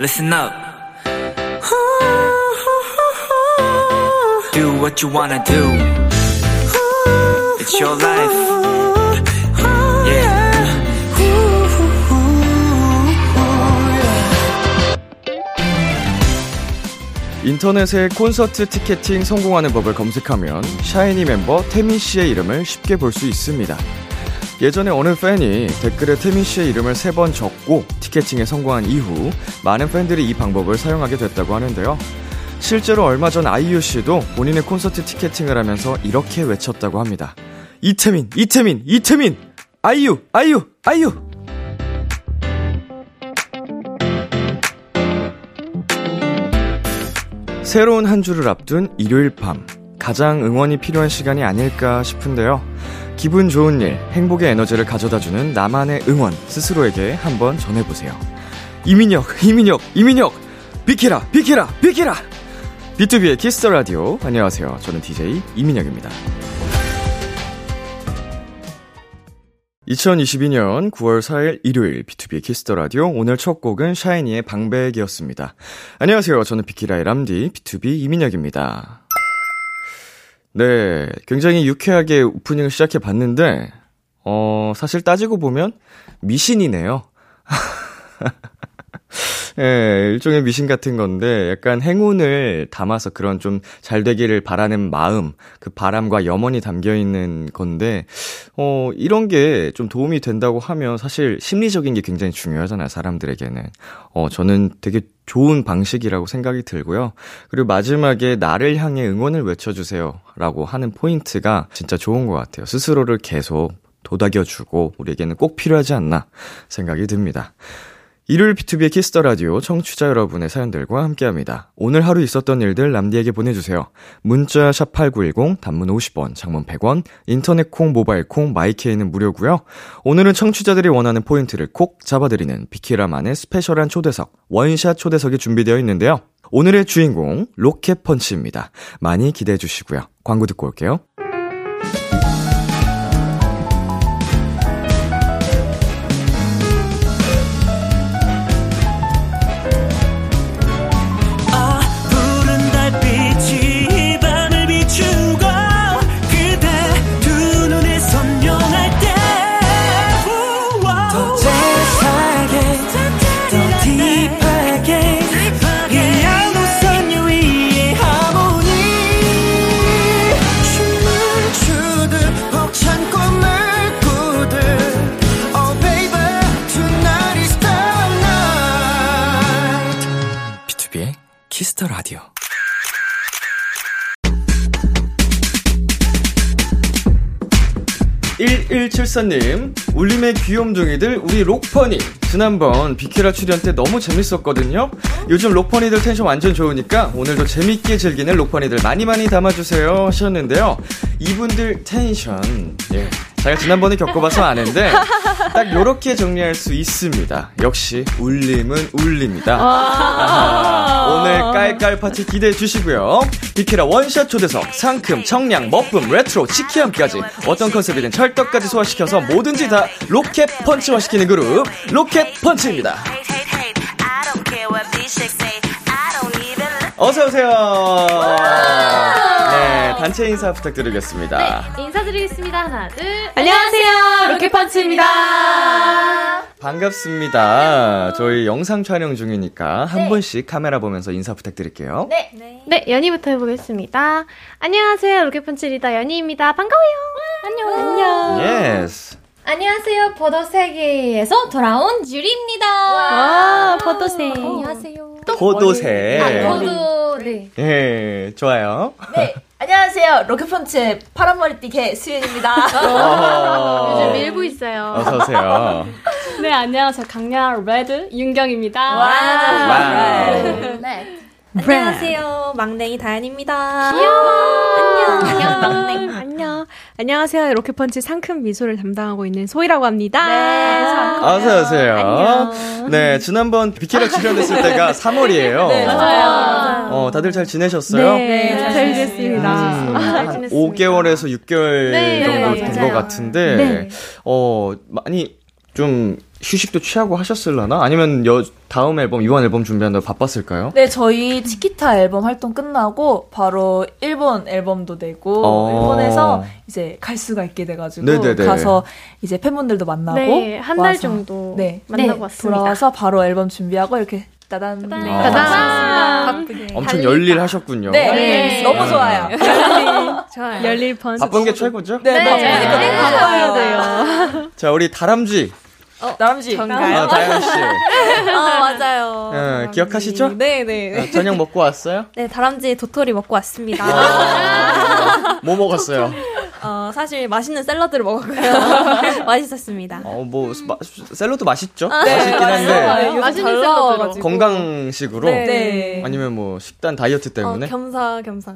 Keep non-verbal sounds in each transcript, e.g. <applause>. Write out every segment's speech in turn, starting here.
listen up. Do what you wanna do. It's your life. Yeah. 인터넷에 콘서트 티켓팅 성공하는 법을 검색하면 샤이니 멤버 태민 씨의 이름을 쉽게 볼 수 있습니다. 예전에 어느 팬이 댓글에 태민 씨의 이름을 세 번 적고 티켓팅에 성공한 이후 많은 팬들이 이 방법을 사용하게 됐다고 하는데요. 실제로 얼마 전 아이유 씨도 본인의 콘서트 티켓팅을 하면서 이렇게 외쳤다고 합니다. 이태민, 이태민, 이태민! 아이유, 아이유, 아이유! 새로운 한 주를 앞둔 일요일 밤. 가장 응원이 필요한 시간이 아닐까 싶은데요. 기분 좋은 일, 행복의 에너지를 가져다주는 나만의 응원 스스로에게 한번 전해보세요. 이민혁, 이민혁, 이민혁! 비키라, 비키라, 비키라! 비투비의 키스 더 라디오. 안녕하세요. 저는 DJ 이민혁입니다. 2022년 9월 4일 일요일 비투비 키스 더 라디오 오늘 첫 곡은 샤이니의 방백이었습니다. 안녕하세요. 저는 비키라의 람디 B2B 이민혁입니다. 네, 굉장히 유쾌하게 오프닝을 시작해 봤는데 어, 사실 따지고 보면 미신이네요. <laughs> 예, 일종의 미신 같은 건데, 약간 행운을 담아서 그런 좀 잘 되기를 바라는 마음, 그 바람과 염원이 담겨 있는 건데, 어, 이런 게 좀 도움이 된다고 하면 사실 심리적인 게 굉장히 중요하잖아요, 사람들에게는. 어, 저는 되게 좋은 방식이라고 생각이 들고요. 그리고 마지막에 나를 향해 응원을 외쳐주세요. 라고 하는 포인트가 진짜 좋은 것 같아요. 스스로를 계속 도닥여주고, 우리에게는 꼭 필요하지 않나 생각이 듭니다. 일요일 비투비의 키스 더 라디오 청취자 여러분의 사연들과 함께합니다. 오늘 하루 있었던 일들 남디에게 보내주세요. 문자 샵 #8910 단문 50원, 장문 100원, 인터넷 콩, 모바일 콩, 마이 K는 무료고요. 오늘은 청취자들이 원하는 포인트를 콕 잡아드리는 비키라만의 스페셜한 초대석 원샷 초대석이 준비되어 있는데요. 오늘의 주인공 로켓 펀치입니다. 많이 기대해 주시고요. 광고 듣고 올게요. 키스 더 라디오. (1174님) 울림의 귀염둥이들 우리 록퍼니 지난번 비키라 출연 때 너무 재밌었거든요. 요즘 록퍼니들 텐션 완전 좋으니까 오늘도 재밌게 즐기는 록퍼니들 많이 많이 담아주세요 하셨는데요. 이분들 텐션 예 제가 지난번에 겪어봐서 아는데 딱 요렇게 정리할 수 있습니다 역시 울림은 울립니다 아하, 오늘 깔깔 파티 기대해 주시고요. 비키라 원샷 초대석, 상큼, 청량, 멋쁨, 레트로, 키치함까지 어떤 컨셉이든 찰떡같이 소화시켜서 뭐든지 다 로켓 펀치화 시키는 그룹 로켓 펀치입니다. 어서 오세요. 네, 단체 인사 부탁드리겠습니다. 인사드리겠습니다. 하나, 둘. 안녕하세요, 로켓펀치입니다. 반갑습니다. 저희 영상 촬영 중이니까 한 분씩 카메라 보면서 인사 부탁드릴게요. 네. 네, 연희부터 해보겠습니다. 안녕하세요. 로켓펀치 리더 연희입니다. 반가워요. 안녕. 안녕. 예스. 안녕하세요, 버더세계에서 돌아온 유리입니다. 와, 포도새. 안녕하세요. 포도새. 아, 포도, 네. 예, 좋아요. 네, 안녕하세요. 로켓펀치의 파란머리띠 개 수윤입니다. 어허. 요즘 밀고 있어요. 어서오세요. <laughs> 네, 안녕하세요. 강렬 레드 윤경입니다. 와우. 네. 안녕하세요, 막냉이 다현입니다. 안녕. 안녕, 막냉. 안녕. 안녕하세요. 로켓펀치 상큼 미소를 담당하고 있는 소희라고 합니다. 네, 어서 오세요. 안녕. 네, 지난번 비키라 출연했을 때가 <laughs> 3월이에요. 네, 맞아요. 어, 다들 잘 지내셨어요? 네, 네, 잘 지냈습니다. 음, 아, 잘한 지냈습니다. 5개월에서 6개월 네, 정도 네, 된. 것 같은데, 네. 어, 많이 좀 휴식도 취하고 하셨을라나? 아니면 여, 다음 앨범, 이번 앨범 준비한다고 바빴을까요? 네, 저희 치키타 앨범 활동 끝나고 바로 일본 앨범도 내고 어. 일본에서 이제 갈 수가 있게 돼가지고 네네네. 가서 이제 팬분들도 만나고 네, 한 달 정도 네. 만나고 네, 왔습니다. 돌아와서 바로 앨범 준비하고 이렇게 따단 네. 따단. 바쁘게 엄청 열일하셨군요. 네, 네. 너무 좋아요. <laughs> 좋아요. 열릴 번. 바쁜 게 최고죠? 네, 네. 네. 바빠야 돼요. <laughs> 자, 우리 다람쥐. 나람쥐. 아, 다현 씨. 아, <laughs> 맞아요. 예, 기억하시죠? 네, 네. 어, 저녁 먹고 왔어요? 네, 다람쥐 도토리 먹고 왔습니다. <laughs> 뭐 먹었어요? 어, 사실 맛있는 샐러드를 먹었고요. <laughs> 맛있었습니다. 어, 뭐, 마, 샐러드 맛있죠? 네, 맛있긴 한데. 맞아요. 맛있는. 나와가지고. 건강식으로? 네. 네. 아니면 뭐, 식단 다이어트 어, 때문에? 겸사 겸사.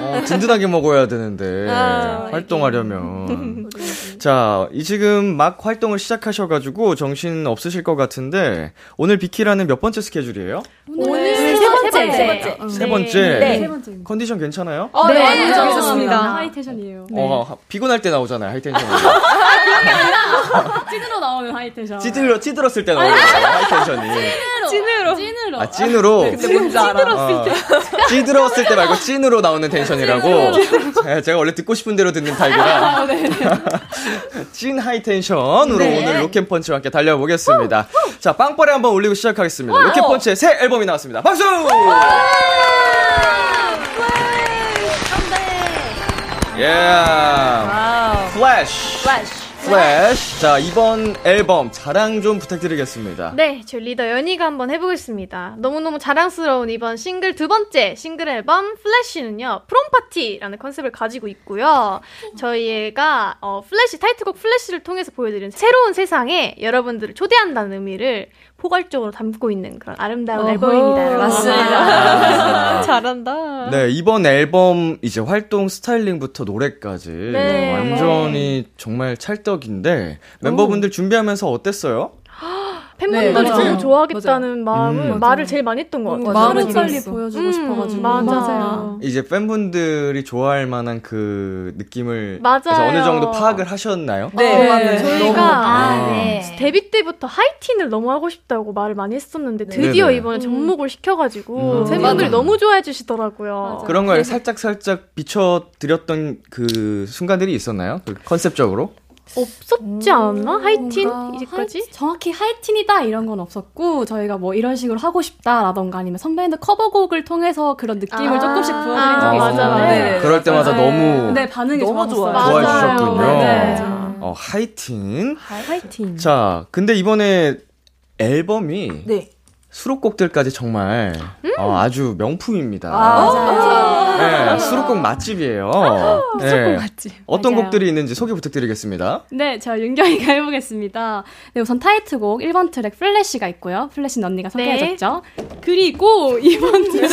어, 든든하게 먹어야 되는데 아, 활동하려면 자, 이 지금 막 활동을 시작하셔가지고 정신 없으실 것 같은데 오늘 비키라는 몇 번째 스케줄이에요? 오늘 세세 번째. 번째. 세 번째. 어. 세 번째. 네. 세 번째. 컨디션 괜찮아요? 어, 네, 네, 완전 좋습니다. 좋습니다. high tension이에요. 어, 피곤할 때 나오잖아요, high tension으로. 찐으로 나오는 high tension. 찌들러, 찌들었을 때 나오잖아요, high tension이. 찐으로. 찐으로. 아, 찐으로? 근데 뭔지 알아. 어, 찌들었을 때 말고 찐으로 나오는 tension이라고. 네, 제가 원래 듣고 싶은 대로 듣는 타입이라. <laughs> 찐 high tension으로 오늘 로켓펀치와 함께 달려보겠습니다. 자, 빵빠레 한번 올리고 시작하겠습니다. 로켓펀치의 새 앨범이 나왔습니다. 박수! 예. wow. 플래시. 플래시. 자, 이번 앨범 자랑 좀 부탁드리겠습니다. 네, 저 리더 연희가 한번 해보겠습니다. 너무너무 자랑스러운 이번 싱글 두 번째 싱글 앨범 플래시는요, prom party라는 컨셉을 가지고 있고요. 저희가 어, 플래시, 타이틀곡 플래시를 통해서 보여드리는 새로운 세상에 여러분들을 초대한다는 의미를 포괄적으로 담고 있는 그런 아름다운 앨범입니다. 여러분. 맞습니다. <laughs> 잘한다. 네, 이번 앨범 이제 활동 스타일링부터 노래까지 네. 완전히 정말 찰떡인데 멤버분들 준비하면서 어땠어요? 팬분들이 네, 너무 맞아요. 좋아하겠다는 마음을 음. 말을 제일 많이 했던 것 같아요. 마음을 마음을 빨리. 보여주고 음, 싶어가지고. 맞아요. 이제 팬분들이 좋아할 만한 그 느낌을 맞아요. 어느 정도 파악을 하셨나요? 네, 어, 맞아요. 저희가 아, 네. 데뷔 때부터 하이틴을 너무 하고 싶다고 말을 많이 했었는데 드디어 네네. 이번에 접목을 시켜가지고 음. 팬분들이 맞아요. 너무 좋아해 주시더라고요. 그런 걸 살짝 살짝 비춰 드렸던 그 순간들이 있었나요? 그 컨셉적으로? 없었지 않았나? 하이틴 뭔가 이제까지? 하이- 정확히 하이틴이다 이런 건 없었고 저희가 뭐 이런 식으로 하고 싶다라던가 아니면 선배님들 커버곡을 통해서 그런 느낌을 아. 조금씩 보여드린 아, 적이 있어요. 맞아. 네. 그럴 때마다 맞아요. 너무 네 반응이 너무. 좋아요. 좋아해주셨군요. 네. 어, 하이틴. 화이팅. 자, 근데 이번에 앨범이 네. 수록곡들까지 정말 어, 아주 명품입니다. 아, 네, <laughs> 수록곡 맛집이에요. <laughs> 네. 맞지. 어떤 맞아요. 곡들이 있는지 소개 부탁드리겠습니다. 네, 제가 윤경이가 <laughs> 해보겠습니다. 네, 우선 타이틀곡 1번 트랙 플래시가 있고요. 플래시는 언니가 소개해줬죠. 그리고 2번 트랙.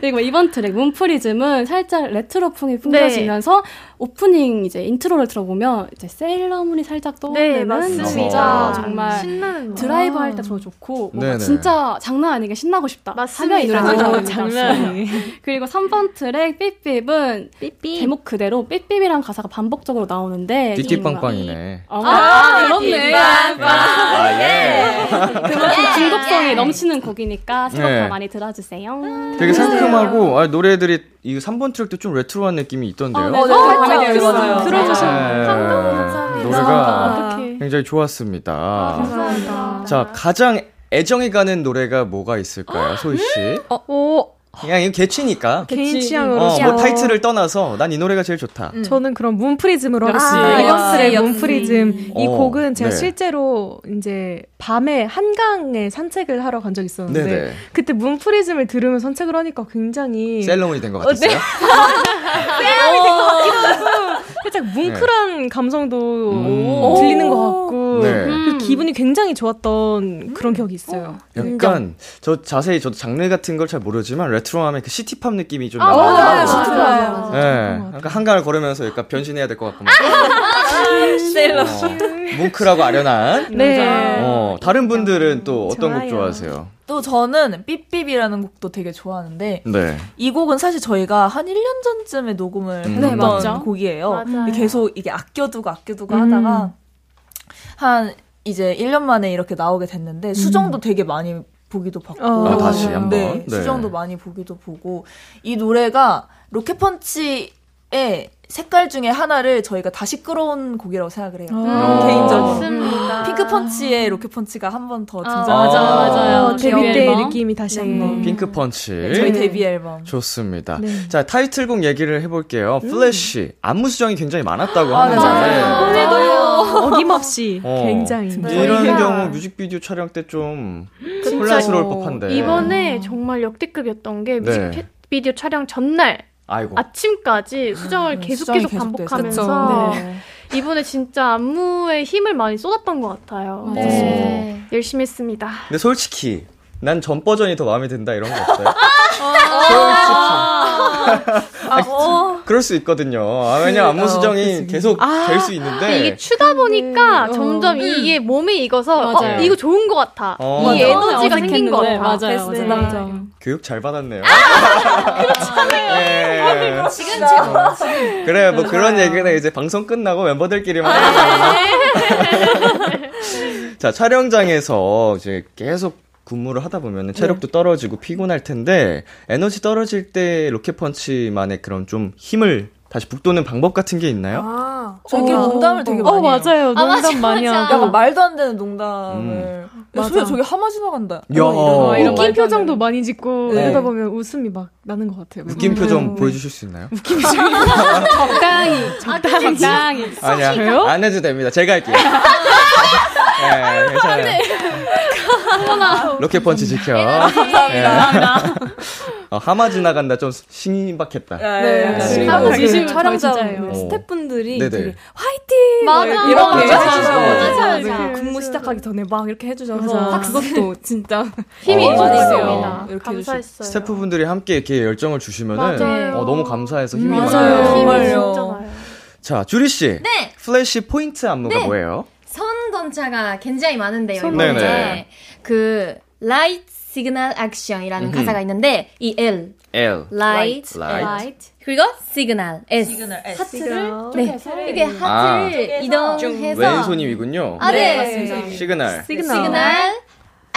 그리고 2번 트랙 문프리즘은 살짝 레트로풍이 풍겨지면서 오프닝 이제 인트로를 들어보면 이제 세일러문이 살짝 떠오르는 네, 맞습니다. 진짜 정말 신나는. 드라이브 할 때 들어 좋고 뭔가. 진짜 장난 아니게 신나고 싶다. 맞습니다. 하면 이 노래 어, <laughs> 장난 장난 그리고 3번 트랙 삐삐은 제목 그대로 삐삐이란 가사가 반복적으로 나오는데 띠띠빵빵이네. 어, 아, 그렇네. 아, 예. <laughs> 그만큼 중독성이 넘치는 곡이니까 수록곡 네. 많이 들어주세요. 되게 상큼하고 아, 노래들이 이 3번 트랙도 좀 레트로한 느낌이 있던데요. 네, 네, 들어주신- 있어요. 들어주신 네. 감사합니다. 노래가 어떡해. 굉장히 좋았습니다. 감사합니다. 자, 가장 애정이 가는 노래가 뭐가 있을까요, 소희 씨? 오, 그냥 이거 개취니까. 개인 취향으로 어, 뭐 타이틀을 떠나서 난 이 노래가 제일 좋다. 저는 그럼 문프리즘으로 역시. 하겠습니다. 이번 트랙 역시. 문프리즘. 이 어, 곡은 제가 네. 실제로 이제 밤에 한강에 산책을 하러 간 적이 있었는데 네네. 그때 문프리즘을 들으면 산책을 하니까 굉장히 셀러문이 된것 어, 네. <laughs> 같았어요. 살짝 뭉클한 감성도 음. 들리는 것 같고 네. 그리고 기분이 굉장히 좋았던 그런 기억이 있어요. 약간 저 자세히 저도 장르 같은 걸 잘 모르지만 레트로하면 그 시티팝 느낌이 좀 아. 진짜 맞아요. 네. 약간 한강을 걸으면서 약간 변신해야 될 것 같고 막. 셀러. 어, 뭉클하고 아련한. 네. 어, 다른 분들은 또 어떤 곡 좋아요. 좋아하세요? 또 저는 삐삐비라는 곡도 되게 좋아하는데 네. 이 곡은 사실 저희가 한 1년 전쯤에 녹음을 음. 했던 네. 곡이에요. 맞아요. 계속 이게 아껴두고 아껴두고 음. 하다가 한 이제 1년 만에 이렇게 나오게 됐는데 수정도 되게 많이 보기도 받고 어. 아, 다시 한번. 네, 네. 수정도 많이 보기도 보고 이 노래가 로켓펀치의 색깔 중에 하나를 저희가 다시 끌어온 곡이라고 생각을 해요. 어. 개인적으로. 맞습니다. 핑크펀치의 로켓펀치가 한 번 더 등장. 맞아, 맞아요. 어, 데뷔 데뷔 때 앨범. 느낌이 다시 네. 한번. 핑크 펀치. 네, 저희 데뷔 앨범. 좋습니다. 네. 자, 타이틀곡 얘기를 해볼게요. 플래시. 안무 수정이 굉장히 많았다고 아, 네, 하는데. 오늘도요. 어김없이 어. 굉장히. 이런 저희가- 경우 뮤직비디오 촬영 때 좀 혼란스러울 법한데. 이번에 정말 역대급이었던 게 네. 뮤직비디오 촬영 전날 아이고. 아침까지 수정을 네, 계속 계속. 반복하면서. 네. 이번에 진짜 안무에 힘을 많이 쏟았던 것 같아요. 네. 열심히 했습니다. 근데 솔직히 난 전 버전이 더 마음에 든다 이런 거 없어요? <laughs> 아, 어. 그럴 수 있거든요. 아, 왜냐면 안무 어, 수정이 그치. 계속 아, 될수 있는데. 이게 추다 보니까 음, 어. 점점 이게 몸에 익어서 맞아요. 어, 이거 좋은 것 같아. 어. 이 맞아. 에너지가 생긴 것 같아. 맞아요, 그래서 맞아요. 네. 맞아요. 교육 잘 받았네요. 아, <laughs> 그렇잖아요. 지금 지금. 그래, 뭐 그런 얘기는 이제 방송 끝나고 멤버들끼리만 아. 네. <laughs> 자, 촬영장에서 이제 계속 근무를 하다 보면 체력도 네. 떨어지고 피곤할 텐데 에너지 떨어질 때 로켓펀치만의 그런 좀 힘을 다시 북돋는 방법 같은 게 있나요? 아, 저희끼리 농담을 되게 어, 많이 해요. 맞아요. 농담 맞아, 많이 맞아. 하고. 약간 말도 안 되는 농담을. 야, 맞아. 소야 저기 하마 지나간다. 야. 이런, 어, 이런 웃긴 표정도. 많이 짓고 네. 이러다 보면 웃음이 막 나는 것 같아요. 웃긴 음. 표정 보여주실 수 있나요? <laughs> 적당히, 적당히, 적당히. 아니야? 안 해도 됩니다. 제가 할게요. <laughs> 네, 괜찮아요. 로켓펀치 지켜. 감사합니다. 어, 하마 지나간다 좀 신박했다. 네. 네. 네. 그 계시면 촬영장 진짜예요. 스태프분들이 네네. 되게 화이팅! 맞아. 이렇게 맞아. 해주셔서 맞아. 네. 근무 시작하기 전에 막 이렇게 해주셔서 맞아. 그것도 <laughs> 진짜 힘이 어, 많이 맞아요. 있습니다. 이렇게 감사했어요. 스태프분들이 함께 이렇게 열정을 주시면은. 어, 너무 감사해서 힘이. 힘이 정말요. 자, 주리 씨. 네. 플래시 포인트 안무가 뭐예요? 손 동작가 굉장히 많은데요. 손 이번에 네네. 그 light signal action이라는 음흠. 가사가 있는데 이 L L. light light. 그리고 signal S signal S. 하트를 네 이게 아. 하트를 이동해서 왼손이 위군요. 아, 네. 맞습니다. signal. signal. signal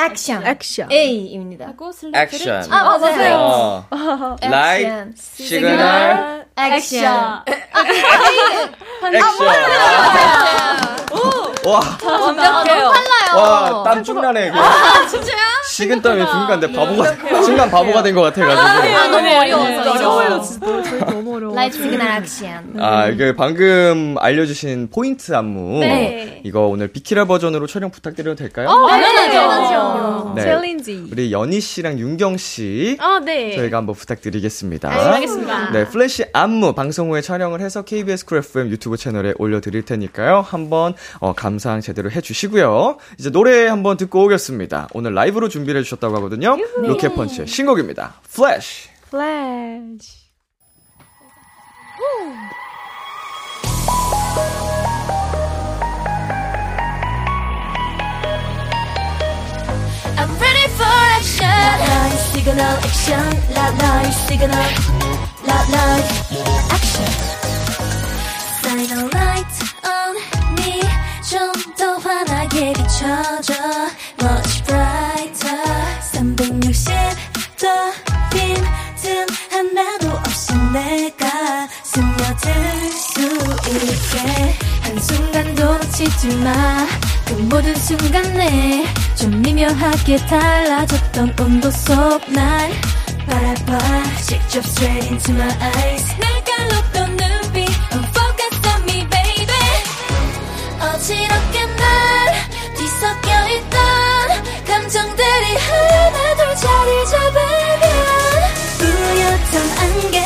action action. A입니다. 하고 액션. 아 맞아요. 어. light. action signal. action 액션. 와, 완벽해요. 와, 땀쭉 나네. 아, 진짜요? 식은땀이 중간데 바보가, 순간 <laughs> 바보가 된 것 같아가지고. 아 <laughs> 너무 어려워서 어려워요. 진짜. 저희 너무 어려워. light signal action. 아, 이게 방금 알려주신 포인트 안무. 네. 이거 오늘 비키라 버전으로 촬영 부탁드려도 될까요? 당연하죠. 네. challenge. 우리 연희 씨랑 윤경 씨. 아, 네. 저희가 한번 부탁드리겠습니다. 알겠습니다. 네, 플래시 안무 방송 후에 촬영을 해서 KBS 쿨 FM 유튜브 채널에 올려드릴 테니까요. 한번 어, 감상 제대로 해주시고요. 이제 노래 한번 듣고 오겠습니다. 오늘 라이브로 준비 를 해주셨다고 하거든요. 로켓펀치의 신곡입니다. 플래시. 플래시. Signal action. Signal. 놓치지 마. 그 모든 순간에 좀 미묘하게 달라졌던 온도 속 날. 바라봐 직접 straight into my eyes. 날 갈랐던 눈빛 Don't focus on me baby. 어지럽게 날 뒤섞여 있던 감정들이 하나둘 자리 잡으면. 뿌옇던 안개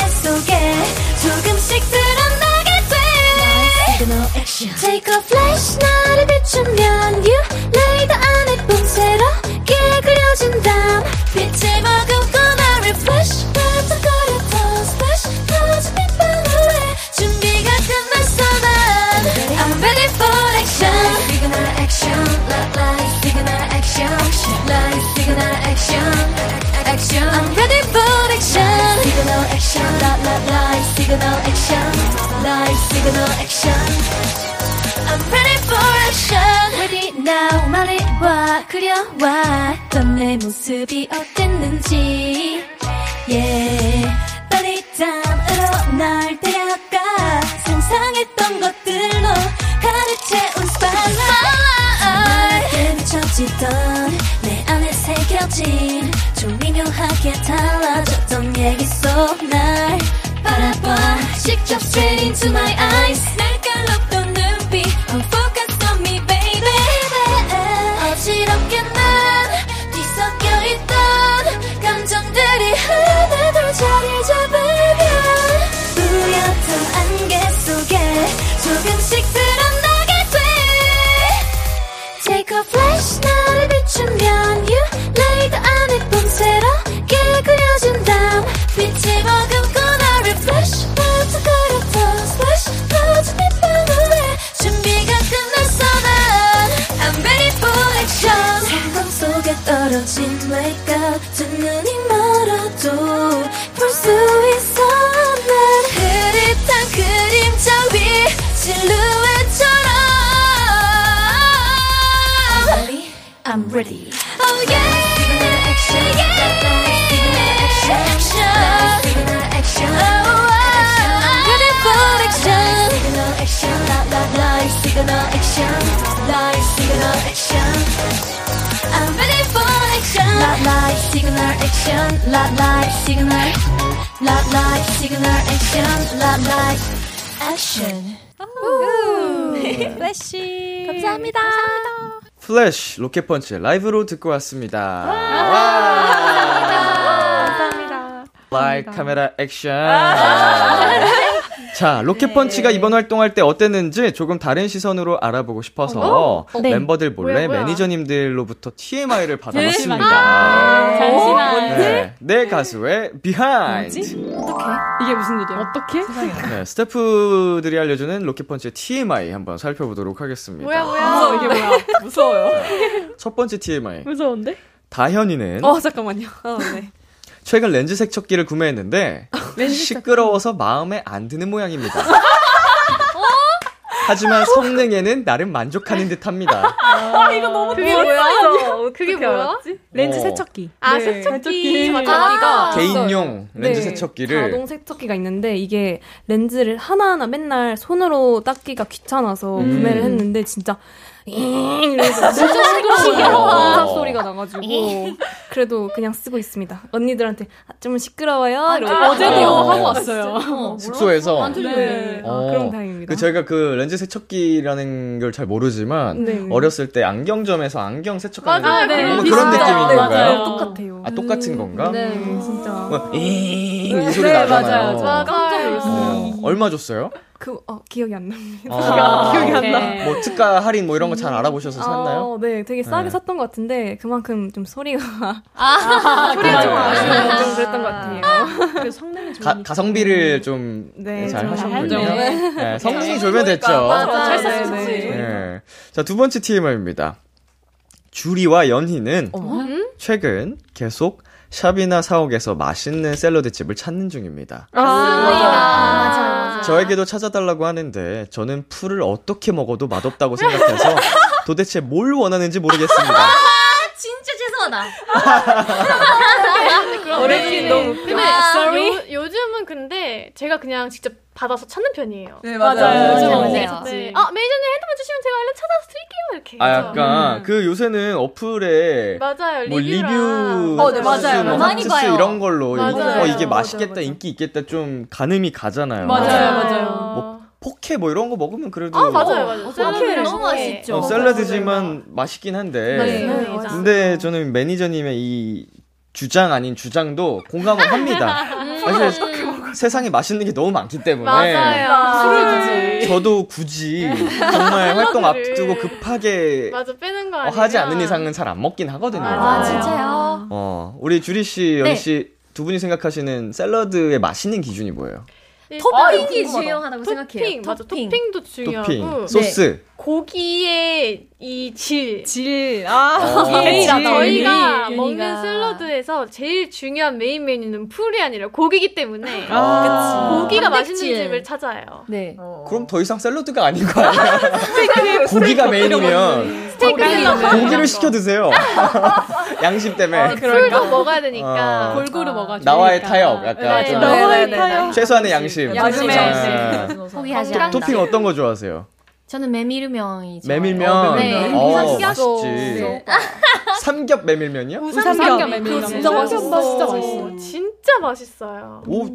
signal action light signal action I'm ready for action Ready now 말해봐 그려와 넌내 모습이 어땠는지 Yeah 빨리 담으로 날 데려가 상상했던 것들로 가득 채운 spotlight 비춰지던 내 안에 새겨진 좀 미묘하게 달라졌던 얘기 속날 바라봐 직접 straight into my eyes action. 플래시. <laughs> 감사합니다. 플래시 로켓펀치 라이브로 듣고 왔습니다. 와. 감사합니다. light camera action. 자, 로켓펀치가 이번 활동할 때 어땠는지 조금 다른 시선으로 알아보고 싶어서 네. 멤버들 몰래 뭐야, 뭐야. 매니저님들로부터 TMI를 아, 받아봤습니다. 잠시만. 네, 내 가수의 behind. 이게 무슨 일이야? 어떻게? 네, 스태프들이 알려주는 로켓펀치의 TMI 한번 살펴보도록 하겠습니다. 뭐야 뭐야. 무서워 이게 뭐야? <laughs> 무서워요. 첫 번째 TMI. 무서운데? 다현이는 어 잠깐만요. 어, 네. 최근 렌즈 색척기를 구매했는데 <laughs> 시끄러워서 마음에 안 드는 모양입니다. <laughs> 하지만 성능에는 나름 만족하는 듯합니다. 그게 뭐야? 그게 뭐야? 렌즈 어. 세척기. 아 네. 세척기. 세척기가 개인용 렌즈 네, 세척기를 자동 세척기가 있는데 이게 렌즈를 하나하나 맨날 손으로 닦기가 귀찮아서 음. 구매를 했는데 진짜 잉 <laughs> 이러면서 진짜 시끄러워요. 공사 소리가 나가지고 <laughs> 그래도 그냥 쓰고 있습니다. 언니들한테 아, 좀 시끄러워요. 이러고 어제도 어. 하고 왔어요. <laughs> 숙소에서 네. 아, 어. 그럼 다행입니다. 그 저희가 그 렌즈 세척기라는 걸 잘 모르지만 네. 어렸을 때 안경점에서 안경 세척하는 맞아요. 거 네, 그런 비슷해요. 느낌인 네, 건가요? 맞아요. 똑같아요. 아 똑같은 건가? 네, 진짜. 뭐, 잉, 이 소리 네, 나잖아요. 맞아요. 맞아요. 깜짝 놀랐어요. 어, 얼마 줬어요? 그 어, 기억이 안 납니다. 아, <laughs> 기억이 안 나. 뭐 특가 할인 뭐 이런 거 잘 알아보셔서 샀나요? 어, 네, 되게 싸게 네. 샀던 것 같은데 그만큼 좀 소리가 <laughs> 소리가 좀 아쉬운 아쉬워. 좀 그랬던 것 같아요. 그래서 성능이 가, 좋으니까. 가성비를 좀 네, 잘좀 하셨군요. 했네요. 네, 성능이 좋으면 됐죠. 맞아. 잘 네, 샀어요. 네. 네. 자, 두 번째 TMI입니다. 주리와 연희는 최근 계속 샵이나 사옥에서 맛있는 샐러드 집을 찾는 중입니다. 아, 맞아요. 저에게도 찾아달라고 하는데 저는 풀을 어떻게 먹어도 맛없다고 생각해서 도대체 뭘 원하는지 모르겠습니다. <laughs> 진짜 죄송하다. <laughs> 어레진 너무 네. 근데 sorry. 요, 요즘 은 근데 제가 그냥 직접 받아서 찾는 편이에요. 네, 맞아요. 맞아요. 요즘 네. 찾지? 아 매니저님 핸드폰 주시면 제가 얼른 찾아서 드릴게요 이렇게. 아. 약간 그 요새는 어플에 맞아요. 뭐 리뷰랑. 리뷰, 어, 네, 맞아요. 뭐 많이 핫스 봐요. 이런 걸로 맞아요. 어, 이게 맛있겠다, 맞아요. 인기 있겠다 좀 가늠이 가잖아요. 맞아요, 맞아요. 뭐 포케 뭐 이런 거 먹으면 그래도 아 맞아요 맞아요. 샐러드 너무. 맛있죠. 어, 샐러드지만 맛있긴 한데. 네, 네, 맞아요. 근데 저는 매니저님의 이 주장 아닌 주장도 공감을 합니다. 사실 세상에 맛있는 게 너무 많기 때문에 맞아요. 네. 저도 굳이 정말 활동 샐러드를. 앞두고 급하게 맞아 빼는 거 어, 아니에요. 하지 않는 이상은 잘 안 먹긴 하거든요. 아, 진짜요? 어, 우리 주리 씨, 연희 네. 씨두 분이 생각하시는 샐러드의 맛있는 기준이 뭐예요? 토핑이 궁금하다. 중요하다고 생각해요. 토핑 맞아 토핑 도 중요하고 토핑, 소스. 고기의 이 질. 질. 아, 어. 저희- 질. 저희가 유니가. 먹는 샐러드에서 제일 중요한 메인 메뉴는 풀이 아니라 고기이기 때문에 아. 고기가 맛있는. 집을 찾아요. 네. 그럼 더 이상 샐러드가 아닌 거 아니야? <laughs> 고기가 메인이면 스테이크. 고기를 시켜 드세요. <laughs> 양심 때문에. 풀도 먹어야 되니까. 어. 골고루 먹어줘. 나와의 타협, 약간 네. 좀 나와의 네, 네, 타협. 네. 최소한의 양심. 양심의 아. 양심. 포기하지 않는다. 토핑 어떤 거 좋아하세요? 저는 메밀면이 좋아요. 메밀면. 네. 어, 삼겹. 맛있지. 네. <laughs> 삼겹 메밀면이요? 우삼겹 메밀면. 진짜. 진짜 맛있어. 진짜 맛있어요. 오,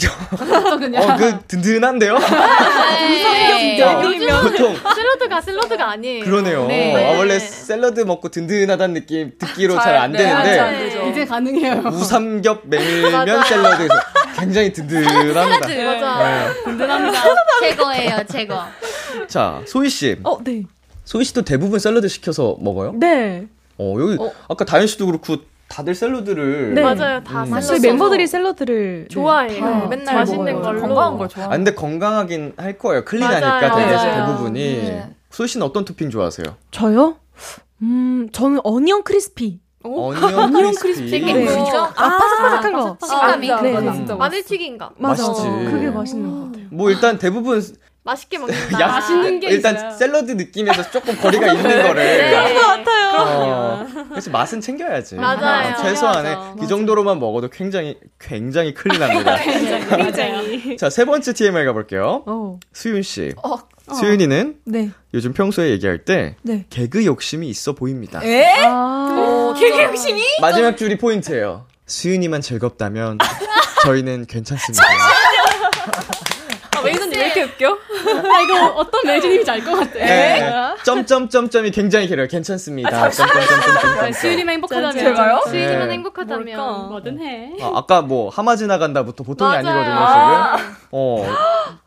또 그냥. 어, 그 든든한데요? 네. 어, 요즘은 보통 샐러드가 샐러드가 아니에요. 그러네요. 네. 아, 원래 샐러드 먹고 든든하다는 느낌 듣기로 잘안 네, 되는데 되죠. 이제 가능해요. 우삼겹 <laughs> 메밀면. 샐러드에서 굉장히 든든합니다. 네, 맞아. 든든합니다. <laughs> 제거예요, 제거. 자, 소희 씨. 어, 네. 소희 씨도 대부분 샐러드 시켜서 먹어요? 네. 어, 여기 아까 다현 씨도 그렇고 다들 샐러드를 네. 맞아요. 다 음. 저희 샐러드. 멤버들이 샐러드를 네, 좋아해요. 다 맨날 잘 맛있는. 걸로. 건강한 걸 좋아. 아, 근데 건강하긴 할 거예요. clean하니까 맞아요. 대부분이. 네. 소희 씨는 어떤 토핑 좋아하세요? 저요? 음, 저는 onion crispy. onion crispy. 되게 네. 뭐죠? 아, 바삭바삭한 거. 식감이. 아, 네, 맞아, 네. 마늘튀김가. 맞아. 맛있지. 그게 맛있는 것 같아요. 뭐 일단 대부분 맛있게 <laughs> 먹는다. 야, 맛있는 게 일단 있어요. 샐러드 느낌에서 조금 <laughs> 거리가 있는 거를 네. 어, 그래서 맛은 챙겨야지. 맞아요. 어, 최소한의 맞아. 이 정도로만 먹어도 굉장히 굉장히 클린합니다. <laughs> 굉장히. 자, 세 번째 TMI 가볼게요. 어. 수윤 씨. 어. 수윤이는 네. 요즘 평소에 얘기할 때 네. 개그 욕심이 있어 보입니다. 에? 아. 되게 욕심이? 마지막 줄이 포인트예요. 수윤이만 즐겁다면 저희는 괜찮습니다. 아, 왜 이렇게 웃겨? <laughs> 아, 이거 어떤 매진인지 알 것 같아. 네. 점점점점이 굉장히 길어요. 괜찮습니다. 점점점점점. 수윤이만 행복하다면. 제가요? 수익이만 네. 행복하다면. 뭐든 해. 아, 아까 뭐 하마 지 나간다부터 보통이 맞아요. 아니거든요, 지금. 어.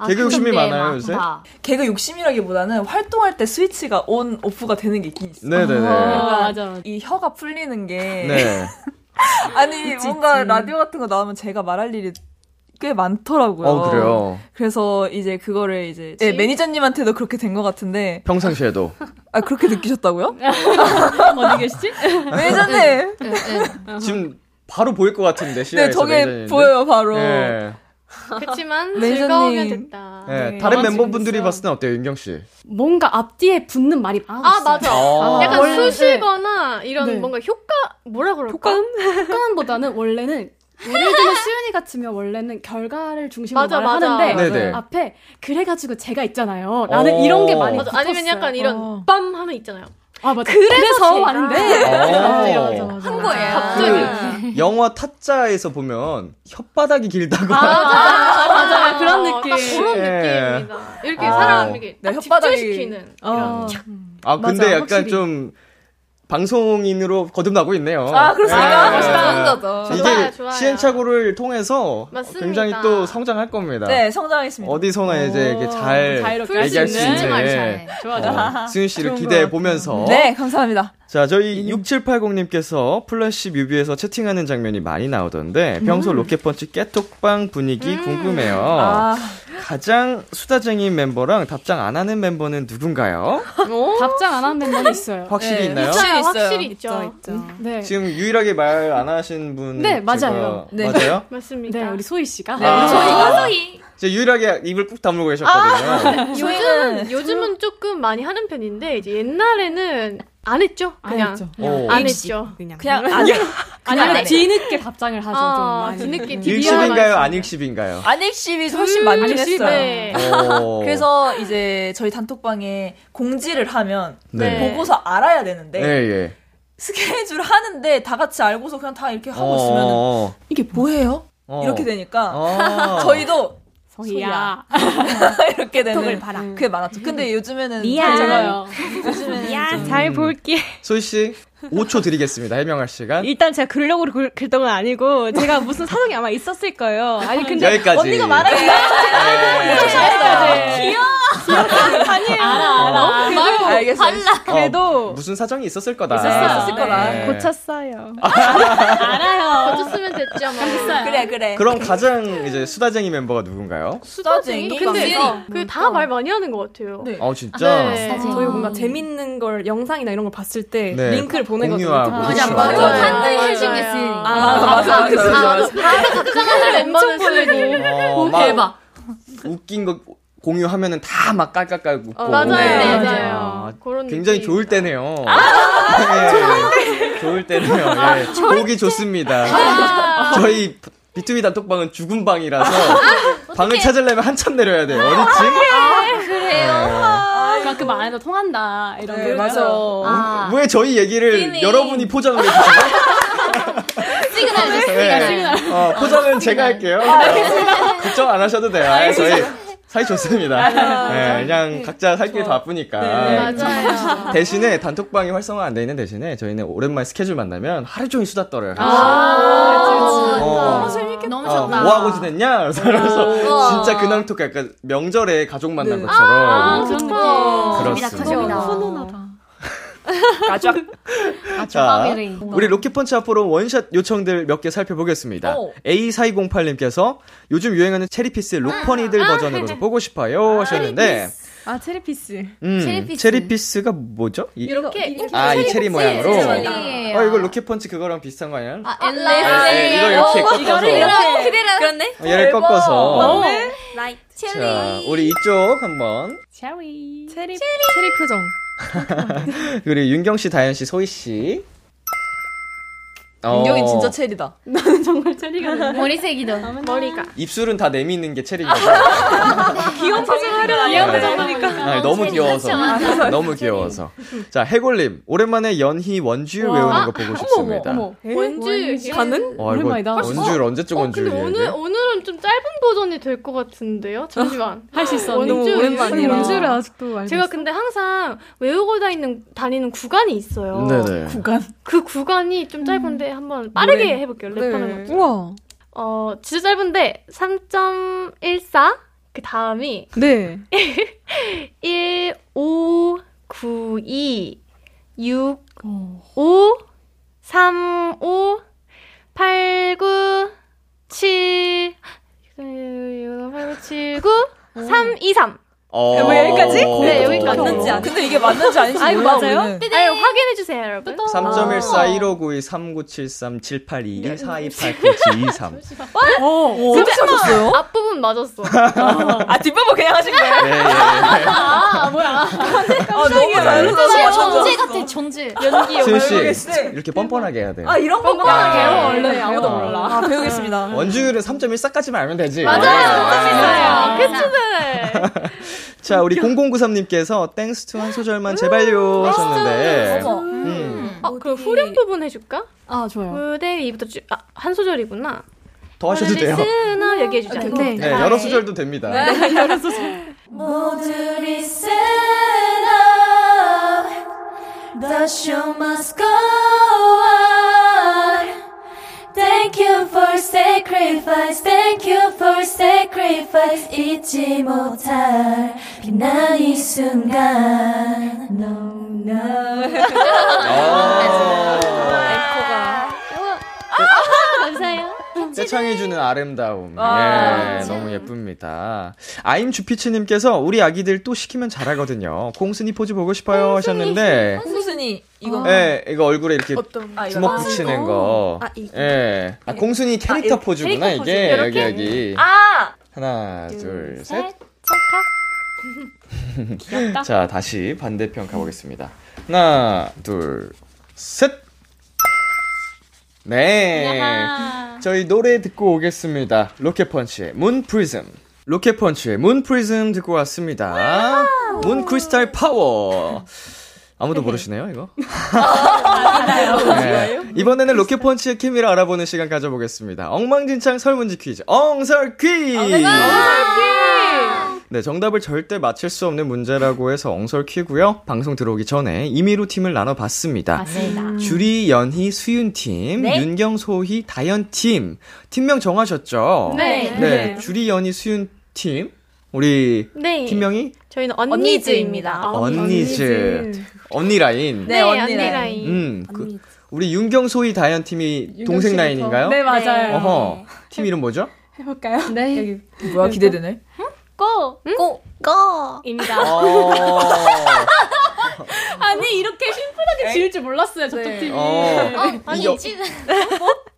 개그 욕심이 많아요, 요새. 개그 욕심이라기보다는 활동할 때 스위치가 온, 오프가 되는 게 있긴 있어. 네네네. 아, 맞아. 이 혀가 풀리는 게. 네. <laughs> 아니, 뭔가 라디오 같은 거 나오면 제가 말할 일이 꽤 많더라고요. 어, 그래요. 그래서 이제 그거를 이제 네, 매니저님한테도 그렇게 된 것 같은데 평상시에도. <laughs> 아 그렇게 느끼셨다고요? <laughs> 어디 계시지? <laughs> 매니저님, 응, 응. 지금 바로 보일 것 같은데, 네 시야에서 저게 매니저님인데. 보여요 바로. 네. 그렇지만 매니저님. 즐거우면 됐다. 네. 네. 다른 아, 멤버분들이. 봤을 땐 어때요, 윤경 씨? 뭔가 앞뒤에 붙는 말이 많았어. 아 맞아. 아. 약간 수시거나 이런 네. 뭔가 효과 뭐라 그럴까? 효과음보다는 원래는 예를 들면 수연이 같으면 원래는 결과를 중심으로 맞아, 말을 맞아. 하는데 네네. 앞에 그래가지고 제가 있잖아요. 나는 어. 이런 게 많이 맞아. 붙었어요. 아니면 약간 이런 어. 빰 하면 있잖아요. 아 맞아. 그래서 그래서 제가- 하는데 어. 한 거예요. 갑자기. 영화 타짜에서 보면 혓바닥이 길다고. 아, <laughs> 맞아. 맞아 요. 그런 느낌. 딱 그런 예. 느낌입니다. 이렇게 아. 사람 이렇게 네, 딱 혓바닥이- 집중시키는. 어. 아, 근데 맞아, 약간 확실히. 좀 방송인으로 거듭나고 있네요. 아 그렇습니까? 네. 멋있다는 거죠. 이게 좋아요, 좋아요. 시행착오를 통해서 맞습니다. 굉장히 또 성장할 겁니다. 네 성장하겠습니다. 어디서나 이제 이렇게 잘 얘기할 수 있는. 있는 말 잘해. 좋아 좋아. 어, 수윤 씨를 기대해 것 보면서 네 감사합니다. 자 저희 6780님께서 플래시 뮤비에서 채팅하는 장면이 많이 나오던데 평소 로켓펀치 깨톡방 분위기 궁금해요. 아 가장 수다쟁이 멤버랑 답장 안 하는 멤버는 누군가요? 답장 안 하는 멤버는 있어요. 확실히 네. 있나요? 있어요, 있어요. 확실히 있죠. 네. 지금 유일하게 말 안 하신 분 네, 맞아요. 네. 맞아요? <laughs> 맞습니다. 네, 우리 소희 씨가. 아. 소희가 소희. 제가 유일하게 입을 꾹 다물고 아, <laughs> 계셨거든요. 요즘은 요즘은 조금 많이 하는 편인데 이제 옛날에는 안 했죠. 안 그냥 했죠. 오. 안 했죠. 그냥. 그냥 아니 아니면 네. 뒤늦게 답장을 하죠. 좀 아, 많이. 뒤늦게 음. 뒤- 일십인가요? 안익십인가요? 안익십이 훨씬 많긴 했어요. 네. 오. <laughs> 그래서 이제 저희 단톡방에 공지를 하면 네. 보고서 알아야 되는데 예, 예. 스케줄 하는데 다 같이 알고서 그냥 다 이렇게 하고 있으면 어, 이게 뭐예요? 어. 이렇게 되니까 어. <laughs> 저희도 소희야. <laughs> 이렇게 되는 톡을 봐라. 그게 많았죠. 근데 요즘에는 미안. 요즘에는 야, 좀잘 볼게. 소희 씨 5초 드리겠습니다. 해명할 시간. 일단 제가 그러려고 글, 글던 건 아니고 제가 무슨 사정이 아마 있었을 거예요. 아니 근데 여기까지. 언니가 말하니까 네. 귀여워. <laughs> 아니에요. 알아 알아. 아, 알겠어요. 그래도 어, 무슨 사정이 있었을 거다. 있었을 거다. 네. 고쳤어요. 알아요. 거쳤으면 됐죠, 뭐. 그래 그래. 그럼 가장 이제 수다쟁이 멤버가 누군가요? 수다쟁이. 근데 어. 그다 말 많이 하는 것 같아요. 네. 어 진짜. 네. 저희 뭔가 재밌는 걸 영상이나 이런 걸 봤을 때 네. 링크를 보내거든요. 공유하고 맞아, 그쵸. 맞아. 한글 맞아요. 해주게 쓰니까. 아 맞아 맞아 맞아. 맞아. 바로 답장하는 멤버는 쓰고. 어, 막 대박. 웃긴 거 공유하면은 다 막 깔깔깔 웃고. 맞아요, 네. 맞아요. 아, 그런 굉장히. 좋을 때네요. 네, <laughs> 좋을 때네요. 예. 보기 좋습니다. 저희 비투비 단톡방은 죽은 방이라서 방을 찾으려면 한참 내려야 돼요. 어디지? 그러니까 그 말에도 통한다. 이런 네, 거. 맞아. 아, 왜 저희 얘기를 찐이. 여러분이 포장을 해주시죠? <laughs> 시그널 줬어. 네. 어, 포장은 제가 할게요. 어, 걱정 안 하셔도 돼요. 아, 저희 사이 좋습니다. 네, 그냥 각자 살 길이 바쁘니까. 맞아요. 대신에 단톡방이 활성화 안 돼 있는 대신에 저희는 오랜만에 스케줄 만나면 하루 종일 수다 떨어요. 아, 어. 너무 어, 좋다. 뭐 하고 지냈냐? 그래서 진짜 근황 토크 약간 명절에 가족 만난 네. 것처럼 아, 좋다. 그렇습니다. 훈훈하다. 가족. 자, family. 우리 로켓펀치 앞으로 원샷 요청들 몇 개 살펴보겠습니다. 오. A4208님께서 요즘 유행하는 cherry peace 록펀이들 버전으로 보고 싶어요 하셨는데, 아 cherry peace. 음, cherry peace. cherry peace가 뭐죠? 이- 이렇게 아, 이 체리 모양으로? 어, 이거 로켓펀치 그거랑 비슷한 거 아니야? 아, 아, 엘레. 네, 이걸 이렇게 꺾어서. 그래라. 그렇네. 어, 얘를 꺾어서. 라이트. 자, 체리. 우리 이쪽 한번. 체리. 체리 체리 표정. <laughs> 그리고 윤경 씨, 다현 씨, 소희 씨. 어, 윤경이 진짜 체리다. <laughs> 정말 체리가 됐네. 머리색이도. 머리가. 입술은 다 내미는 게 체리인 거죠? <laughs> 귀여운 표정 하려다. 귀여운 네. 정도니까. 아니, 너무 귀여워서. 너무 귀여워서. 자, 해골님. 오랜만에 연희 원주율 외우는 거 보고 싶습니다. 어머. 원주 가는? 와, 이거 오랜만이다. 원주율 어, 근데 원주율이에요? 오늘, 오늘은 좀 짧은 버전이 될 것 같은데요? 잠시만. 할 수 있어. 언니. 원주 오랜만이라. 원주를 아직도 알고 제가. 근데 항상 외우고 다니는, 다니는 구간이 있어요. 네네. 구간. 그 구간이 좀 짧은데 한번 빠르게 해볼게요. 네. 랩하는 거. 우와. 어, 진짜 짧은데 3.14? 그 다음이 네. 1, 5, 9, 2, 6, 5, 3, 5, 8, 9, 7, 8, 9, 7, 9, 3, 2, 3. 어... 뭐 여기까지? 네, 여기까지. 맞는지 안. 근데 이게 맞는지 아닌지 아, 이거 맞아요? 우리는. 아니, 확인해 주세요, 여러분. 3.14, 1592, 3973, 7822, 4289, 23. 오, 진짜 맞췄어요? 앞부분 맞았어. 아, 뒷부분 그냥 하신 거예요? 예, 예, 예. 아, 너무 잘 진짜 맞췄어. 천재 같아, 천재. 연희 씨, 모르겠어. 이렇게 뻔뻔하게 해야 돼요. 아, 이런 거 뻔뻔하게 해요? 해요, 원래. 아무도 몰라. 아, 배우겠습니다. 원주율은 3.14까지만 알면 되지. 맞아요. 아. 맞아요. 그치네. 자, 우리 0093님께서 Thanks To 한 소절만 제발요 하셨는데. 어머. 음, 아, 그럼 후렴 부분 해줄까? 아, 좋아요. 무대 위부터 쭉, 아, 한 소절이구나. 더 하셔도 돼요. 쓰나 얘기해 주자. 네. 네, <laughs> 여러 수절도 됩니다. 모두리 stand up The show must go on Thank you for sacrifice Thank you for sacrifice 잊지 못할 빛난 이 순간 No, no 감사 해요. 떼창해주는 아름다움. 아, 예, 너무 예쁩니다. 아임 주피츠님께서 우리 아기들 또 시키면 잘하거든요. 공순이 포즈 보고 싶어요 하셨는데. 홍수순이 이거. 예, 이거 얼굴에 이렇게 아, 이거. 주먹 아, 붙이는 거. 아, 이거. 예. 아, 공순이 캐릭터 이렇게 포즈구나, 캐릭터 포즈. 이게. 여기? 여기. 아! 하나, 둘, 셋. <laughs> 귀엽다. 자, 다시 반대편 가보겠습니다. 하나, 둘, 셋. 네. 야하. 저희 노래 듣고 오겠습니다. 로켓펀치의 Moon Prism. 로켓펀치의 Moon Prism 듣고 왔습니다. Moon Crystal Power. 아무도 모르시네요, 이거? 네. 이번에는 로켓펀치의 케미를 알아보는 시간 가져보겠습니다. 엉망진창 설문지 퀴즈. 엉설 퀴즈! 네, 정답을 절대 맞힐 수 없는 문제라고 해서 엉설 퀴고요. 방송 들어오기 전에 임의로 팀을 나눠봤습니다. 맞습니다 주리, 연희, 수윤 팀, 네. 윤경, 소희, 다현 팀. 팀명 정하셨죠? 네. 네, 주리, 연희, 수윤 팀. 우리 네. 팀명이 저희는 언니즈입니다. 언니즈. 언니 라인. 네, 언니 언니 라인. 라인. 음, 그, 우리 윤경 소희 다현 팀이 동생 라인인가요? 네, 맞아요. 어허. 팀 이름 뭐죠? 해볼까요? 네. 여기 뭐야 기대되네. 꼬. 꼬. 입니다. 어. <laughs> 아니 이렇게 심플하게 지을 줄 몰랐어요 저쪽 팀이. 어. 아니 이게 지금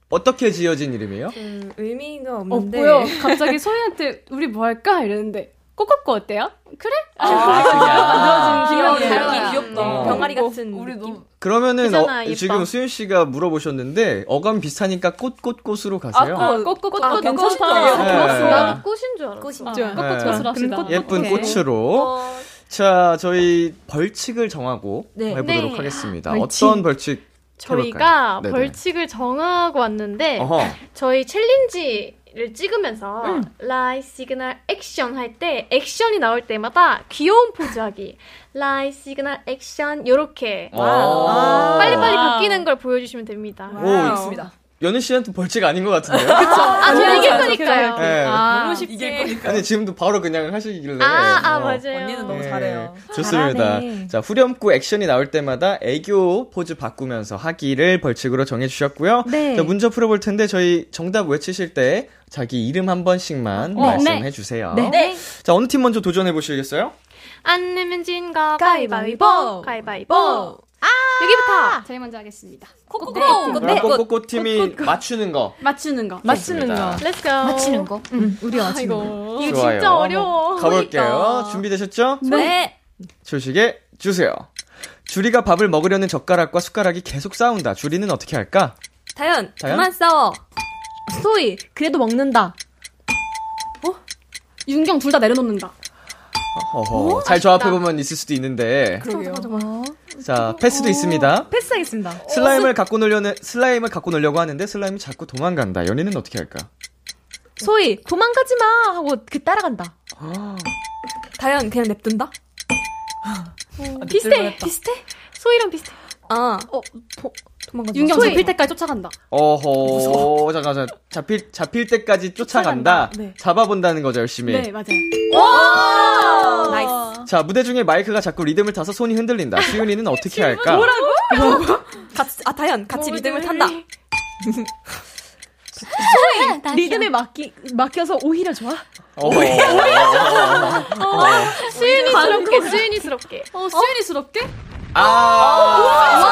어떻게 지어진 이름이에요? 음, 의미가 없는데. 없고요. 갑자기 소희한테 우리 뭐 할까 이랬는데 꼬꼬꼬 어때요? 그래? 아, 그냥. 귀여운 귀여워. 귀엽다. 어. 병아리 같은 우리 느낌. 너무 그러면은 그잖아, 어. 지금 수윤 씨가 물어보셨는데 어감 비슷하니까 꽃꽃꽃으로 가세요. 아, 꽃. 꼬꼬꼬 아, 괜찮다. 네. 꽃인 줄 알았어. 아, 네. 꼬꼬꼬스로 합시다. 예쁜. 꽃으로. 자, 저희 벌칙을 정하고 네. 해보도록 네. 하겠습니다. 벌칙. 어떤 벌칙? 저희가. 벌칙을 정하고 왔는데 어허. 저희 challenge를 찍으면서 light signal action 할 때 액션이 나올 때마다 귀여운 포즈하기 light signal action 요렇게 아. 빨리빨리 바뀌는 걸 보여주시면 됩니다. 오, 있습니다. 연우 씨한테 벌칙 아닌 것 같은데요? <laughs> 아, 저 이길 거니까요. 네. 아, 이길 거니까. 아니, 지금도 바로 그냥 하시길래. 아, 아, 어. 맞아요. 언니는 너무 네. 잘해요. 좋습니다. 잘하네. 자, 후렴구 액션이 나올 때마다 애교 포즈 바꾸면서 하기를 벌칙으로 정해주셨고요. 네. 자, 문제 풀어볼 텐데 저희 정답 외치실 때 자기 이름 한 번씩만 어, 말씀해주세요. 네. 자, 어느 팀 먼저 도전해보시겠어요? 안 내면 진거 가위바위보. 가위바위보 가위바위보 아 여기부터 저희 먼저 하겠습니다. 꼬꼬꼬 그럼 꼬꼬꼬 팀이 맞추는 거. 맞추는 거. 맞추는. 거. let's go 맞히는 거 응, 우리가 맞추는 거. 이거 좋아요. 진짜 어려워 가볼게요. 준비되셨죠? 네. 조식에 주세요. 주리가 밥을 먹으려는 젓가락과 숟가락이 계속 싸운다. 주리는 어떻게 할까? 다현, 다현? 그만 싸워. 소희, 그래도 먹는다. 윤경 둘 다 내려놓는다. 어허. 잘 조합해 보면 있을 수도 있는데. 그러게요. 어, 자, 패스도 있습니다. 패스하겠습니다. 슬라임을 갖고 놀려는, 슬라임을 갖고 놀려고 하는데 슬라임이 자꾸 도망간다. 연희는 어떻게 할까? 소희, 도망가지 마! 하고 그 따라간다. <gasps> 다현, 그냥 냅둔다? 비슷해. 비슷해 소희랑 비슷해 아, 도망가지 윤경 소희. 잡힐 때까지 쫓아간다. 어허. 잠깐, 잠깐. 잡힐, 잡힐 때까지 쫓아간다. 쫓아간다. 네. 잡아본다는 거죠, 열심히. 네, 맞아요. nice. 자, 무대 중에 마이크가 자꾸 리듬을 타서 손이 흔들린다. 수윤이는 어떻게 할까? <laughs> 같이, 아, 다현, 같이 리듬을 탄다. <laughs> 리듬에 맡기, 맡겨서 오히려 좋아? 어허. 수윤이스럽게 수윤이스럽게 어, 수윤이스럽게? 아.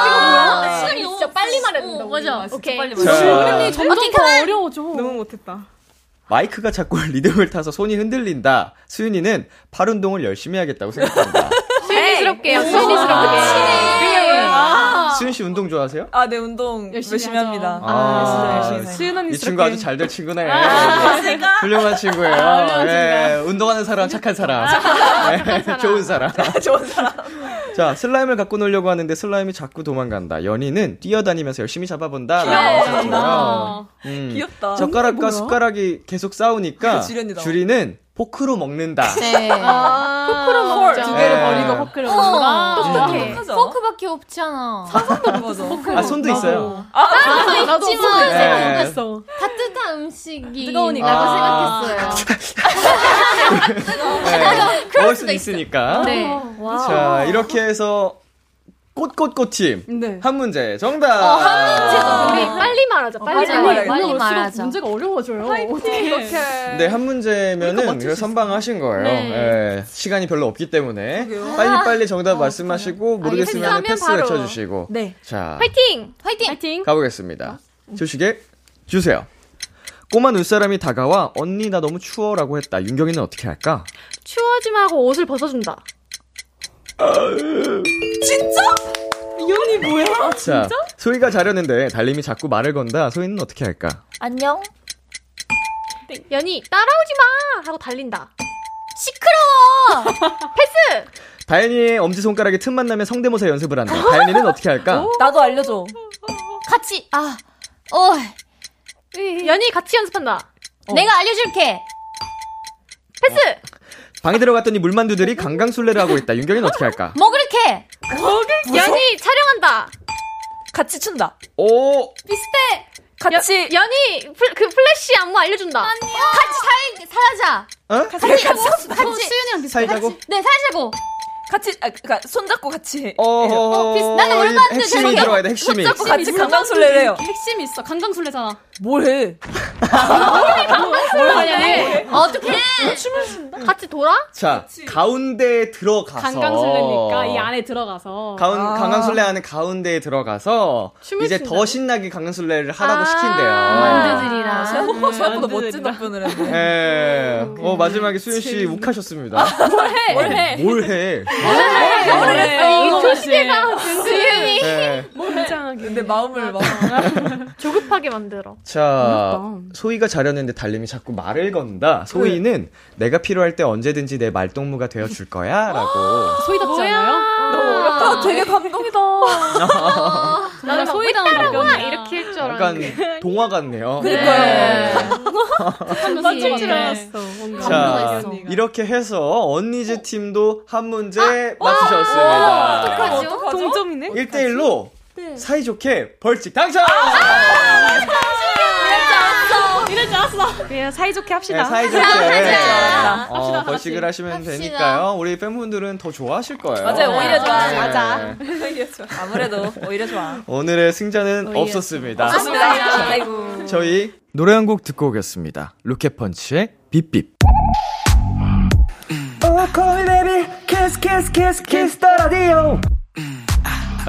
시간이 진짜 빨리 말해야 된다 맞아 오케이 자, 수윤이 점점 더 어려워져. 너무 못했다. 마이크가 자꾸 <laughs> 리듬을 타서 손이 흔들린다. 수윤이는 팔 운동을 열심히 하겠다고 생각한다. <laughs> 수윤이스럽게요 수윤이스럽게 수윤 씨 운동 좋아하세요? 아, 네, 운동 열심히 열심히. 합니다. 아, 열심히 해요. 수연 언니 이 친구 아주 잘 될 친구네. 아, 훌륭한 친구예요. 예, 운동하는 사람, 착한 사람. 예, <laughs> 좋은 사람. 좋은 사람. 자, 슬라임을 갖고 놀려고 하는데 슬라임이 자꾸 도망간다. 연희는 뛰어다니면서 열심히 잡아본다. 라고 하셨고요. 음, 귀엽다. 젓가락과 숟가락이 계속 싸우니까. <laughs> 주리는 포크로 먹는다. 네 <laughs> 포크로 먹자 두 개를 네. 버리고 포크를 어, 먹는다. 똑똑해 하죠. 포크밖에 없잖아 맞아. 아, 손도 있어요. 나도 있지만 네. 생각했어 따뜻한 음식이 뜨거우니까. 라고 아. 생각했어요 <laughs> 네, 먹을 수도 있으니까. 네 자, 이렇게 해서 꽃꽃꽃팀 네. 한 문제 정답. 우리 빨리 말하자 빨리 빨리 말하자. 빨리 말하자. 문제가 어려워져요. 어떻게? 네, 한 문제면은 그걸 선방하신 거예요. 예, 시간이 별로 없기 때문에 빨리 빨리 정답 말씀하시고 모르겠으면 알겠어요. 패스 바로. 외쳐주시고. 네. 자, 파이팅 화이팅 파이팅. 가보겠습니다. 조식에 주세요. 꼬마 눈사람이 다가와 언니 나 너무 추워라고 했다. 윤경이는 어떻게 할까? 추워지 말고 옷을 벗어준다 자, 소희가 자려는데 달님이 자꾸 말을 건다. 소희는 어떻게 할까? 안녕. 연희 따라오지 마! 하고 달린다. 시끄러워! <laughs> 패스! 다현이의 엄지손가락에 틈만 나면 성대모사 연습을 한다. 다현이는 어떻게 할까? 나도 알려줘. 같이 아 어, 연희 같이 연습한다. 내가 알려줄게. 패스 방에 들어갔더니 물만두들이 강강술래를 하고 있다. 윤경이는 어떻게 할까? 먹을게 연희 촬영한다 같이 춘다. 오! 비슷해 같이 연희 플, 그 플래시 안무 알려준다 같이 살 살자 같이 수윤이랑 비슷해. 살자고? 네, 살자고. 같이 아 그러니까 손잡고 같이 어, 비슷- 나는 이 얼마 안 돼, 핵심이 저기. 들어가야 돼, 핵심이. 손잡고 같이 강강술래를 해요. 핵심이 있어. 강강술래잖아. 뭘 해? 뭘 하냐? 어떻게? 춤을 춘다? 같이 돌아? 자, 가운데에 들어가서. 강강술래니까 이 안에 들어가서. 가운, 아. 강강술래 하는 가운데에 들어가서 춤을 이제 춘다고? 더 신나게 강강술래를 하라고 아, 시킨대요. 만두들이랑. 생각보다 생각보다 멋진 답변을 했네. 예. 어, 마지막에 수윤 씨 욱하셨습니다. 뭘 해? 뭘 해? 이거 조시대가 수윤이 예. 근데 마음을 막 <laughs> 조급하게 만들어. 자, 소희가 자려는데 달님이 자꾸 말을 건다. 소희는 내가 필요할 때 언제든지 내 말동무가 되어 줄 거야. 라고. 소희 답지 않아요? 아, 되게 감동이다. <laughs> 나는 소희다운 답변이야. 이렇게 할줄 약간 알았는데. 동화 같네요. 맞출 줄 알았어. 자, 이렇게 해서 언니즈 팀도 한 문제 맞추셨습니다. 어떡하죠? 동점이네. 1대1로 사이좋게 벌칙 당첨! 이럴 줄 알았어. 그냥 사이좋게 합시다. 네, 사이좋게 합시다. 어, 합시다, 벌칙을 하시면 합시다. 되니까요. 우리 팬분들은 더 좋아하실 거예요. 맞아요, 오히려 좋아. 네. 맞아. 오히려 좋아. 아무래도 오히려 좋아. 오늘의 승자는 없었습니다. 좋습니다. 아이고. 저희 노래 한 곡 듣고 오겠습니다. 로켓펀치의 빕빕.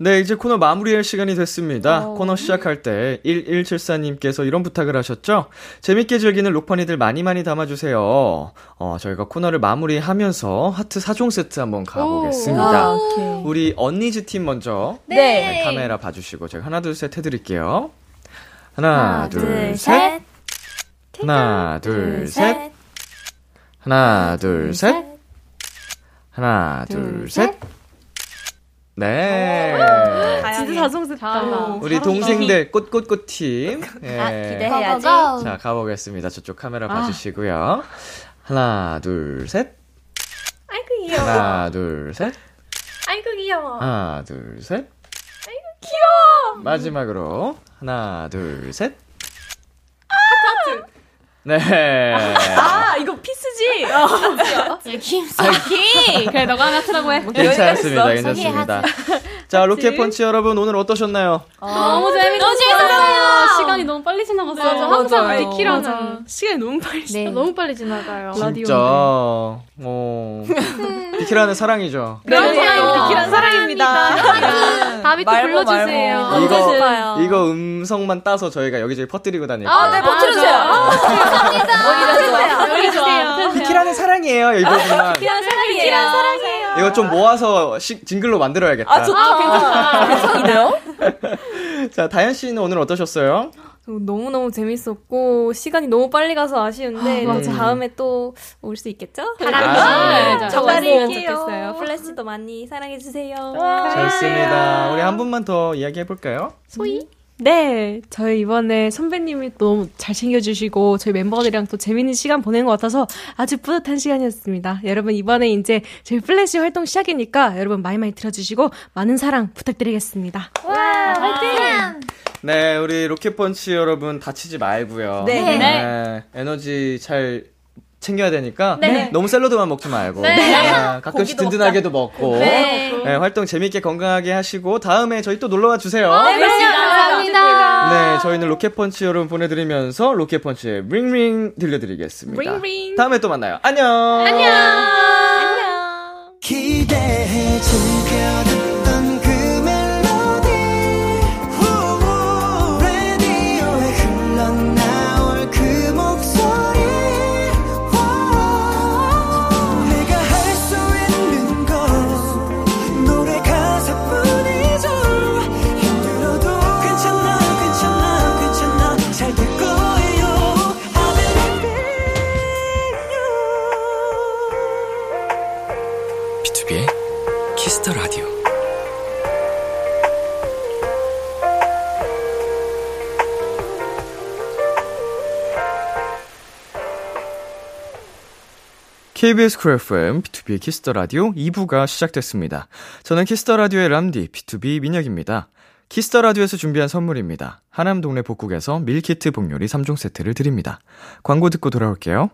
네, 이제 코너 마무리할 시간이 됐습니다. 코너 시작할 때 1174님께서 이런 부탁을 하셨죠? 재밌게 즐기는 로펀이들 많이 많이 담아주세요. 어, 저희가 코너를 마무리하면서 하트 4종 세트 한번 가보겠습니다. 우리 언니즈 팀 먼저 네, 카메라 봐주시고 제가 하나 둘 셋 해드릴게요. 하나, 둘, 셋. 하나, 둘, 셋. 하나, 둘, 셋. 하나, 둘, 셋. 네. 진짜 자성스럽다. 우리 동생들 꽃꽃꽃 팀. 예. 아, 기대해야지. 자, 가보겠습니다. 저쪽 카메라 봐주시고요. 하나, 둘, 셋. 아이고 귀여워. 하나, 둘, 셋. 아이고 귀여워. 하나, 둘, 셋. 아이고, 귀여워. 마지막으로. 하나, 둘, 셋. 네. 아, 이거 peace지? 그래, 너가 하나 트라고 해. 괜찮습니다. 괜찮습니다. 자, 로켓펀치 여러분, 오늘 어떠셨나요? 너무 재밌었어요. 너무 재밌었어요. 시간이 너무 빨리 지나갔어요. 맞아, 항상. 비키라는 시간이 너무 빨리 지나. 네. 너무 빨리 지나가요. 진짜, 어, 비키라는 사랑이죠. 네, 비키라는 사랑입니다. 다비 또 불러주세요. 이거, 이거 음성만 따서 저희가 여기저기 퍼뜨리고 다닐게요. 아, 네, 버텨주세요. 좋아. 여기 좋아. 비키라는 사랑이에요, 이 부분만. 사랑이에요. 사랑해요. 이거 좀 모아서 시, 징글로 만들어야겠다. 아, 좋다. 괜찮다. 괜찮은데요? <laughs> 자, 다현 씨는 오늘 어떠셨어요? 너무너무 재밌었고 시간이 너무 빨리 가서 아쉬운데 아, 또 맞아. 다음에 또 올 수 있겠죠? 아, 네, 정말이면 기다릴게요. 좋겠어요. 플래시도 많이 사랑해 주세요. 좋습니다. 우리 한 분만 더 이야기 해 볼까요? 네, 저희 이번에 선배님이 너무 잘 챙겨주시고 저희 멤버들이랑 또 재밌는 시간 보낸 것 같아서 아주 뿌듯한 시간이었습니다. 여러분 이번에 이제 저희 플래시 활동 시작이니까 여러분 많이 많이 들어주시고 많은 사랑 부탁드리겠습니다. 네, 우리 로켓펀치 여러분 다치지 말고요. 네. 에너지 잘 챙겨야 되니까 너무 샐러드만 먹지 말고 아, <laughs> 가끔씩 든든하게도 먹고 네. 네, 활동 재밌게 건강하게 하시고 다음에 저희 또 놀러와 주세요. 네, 감사합니다. 네, 저희는 로켓펀치 여러분 보내드리면서 로켓펀치의 Ring Ring 들려드리겠습니다. 다음에 또 만나요. 안녕. 기대해 즐 KBS 쿨 FM, 비투비의 키스 더 라디오 2부가 시작됐습니다. 저는 키스 더 라디오의 람디, 비투비 민혁입니다. 키스 더 라디오에서 준비한 선물입니다. 하남 동네 복국에서 밀키트 복요리 3종 세트를 드립니다. 광고 듣고 돌아올게요.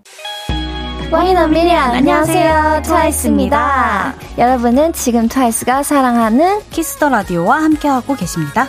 One in a million 안녕하세요 트와이스입니다 여러분은 지금 트와이스가 사랑하는 키스 더 라디오와 함께하고 계십니다.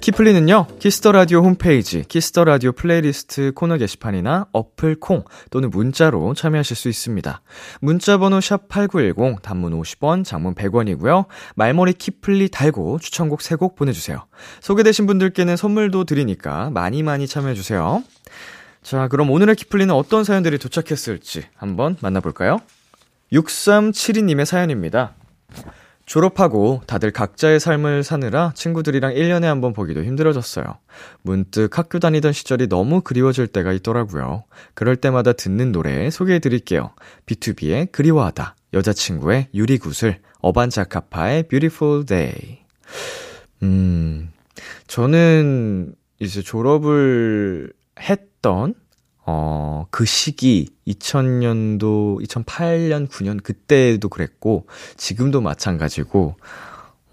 키플리는요, 키스 더 라디오 홈페이지, 키스 더 라디오 플레이리스트 코너 게시판이나 어플 콩 또는 문자로 참여하실 수 있습니다. 문자 번호 샵8910, 단문 50원, 장문 100원이고요. 말머리 키플리 달고 추천곡 3곡 보내주세요. 소개되신 분들께는 선물도 드리니까 많이 많이 참여해주세요. 자, 그럼 오늘의 키플리는 어떤 사연들이 도착했을지 한번 만나볼까요? 6372님의 사연입니다. 졸업하고 다들 각자의 삶을 사느라 친구들이랑 1년에 한 번 보기도 힘들어졌어요. 문득 학교 다니던 시절이 너무 그리워질 때가 있더라고요. 그럴 때마다 듣는 노래 소개해 드릴게요. B2B의 그리워하다, 여자친구의 유리구슬, 어반자카파의 Beautiful Day. 음, 저는 이제 졸업을 했던 어, 그 시기, 2000년도, 2008년, 9년, 그때도 그랬고, 지금도 마찬가지고,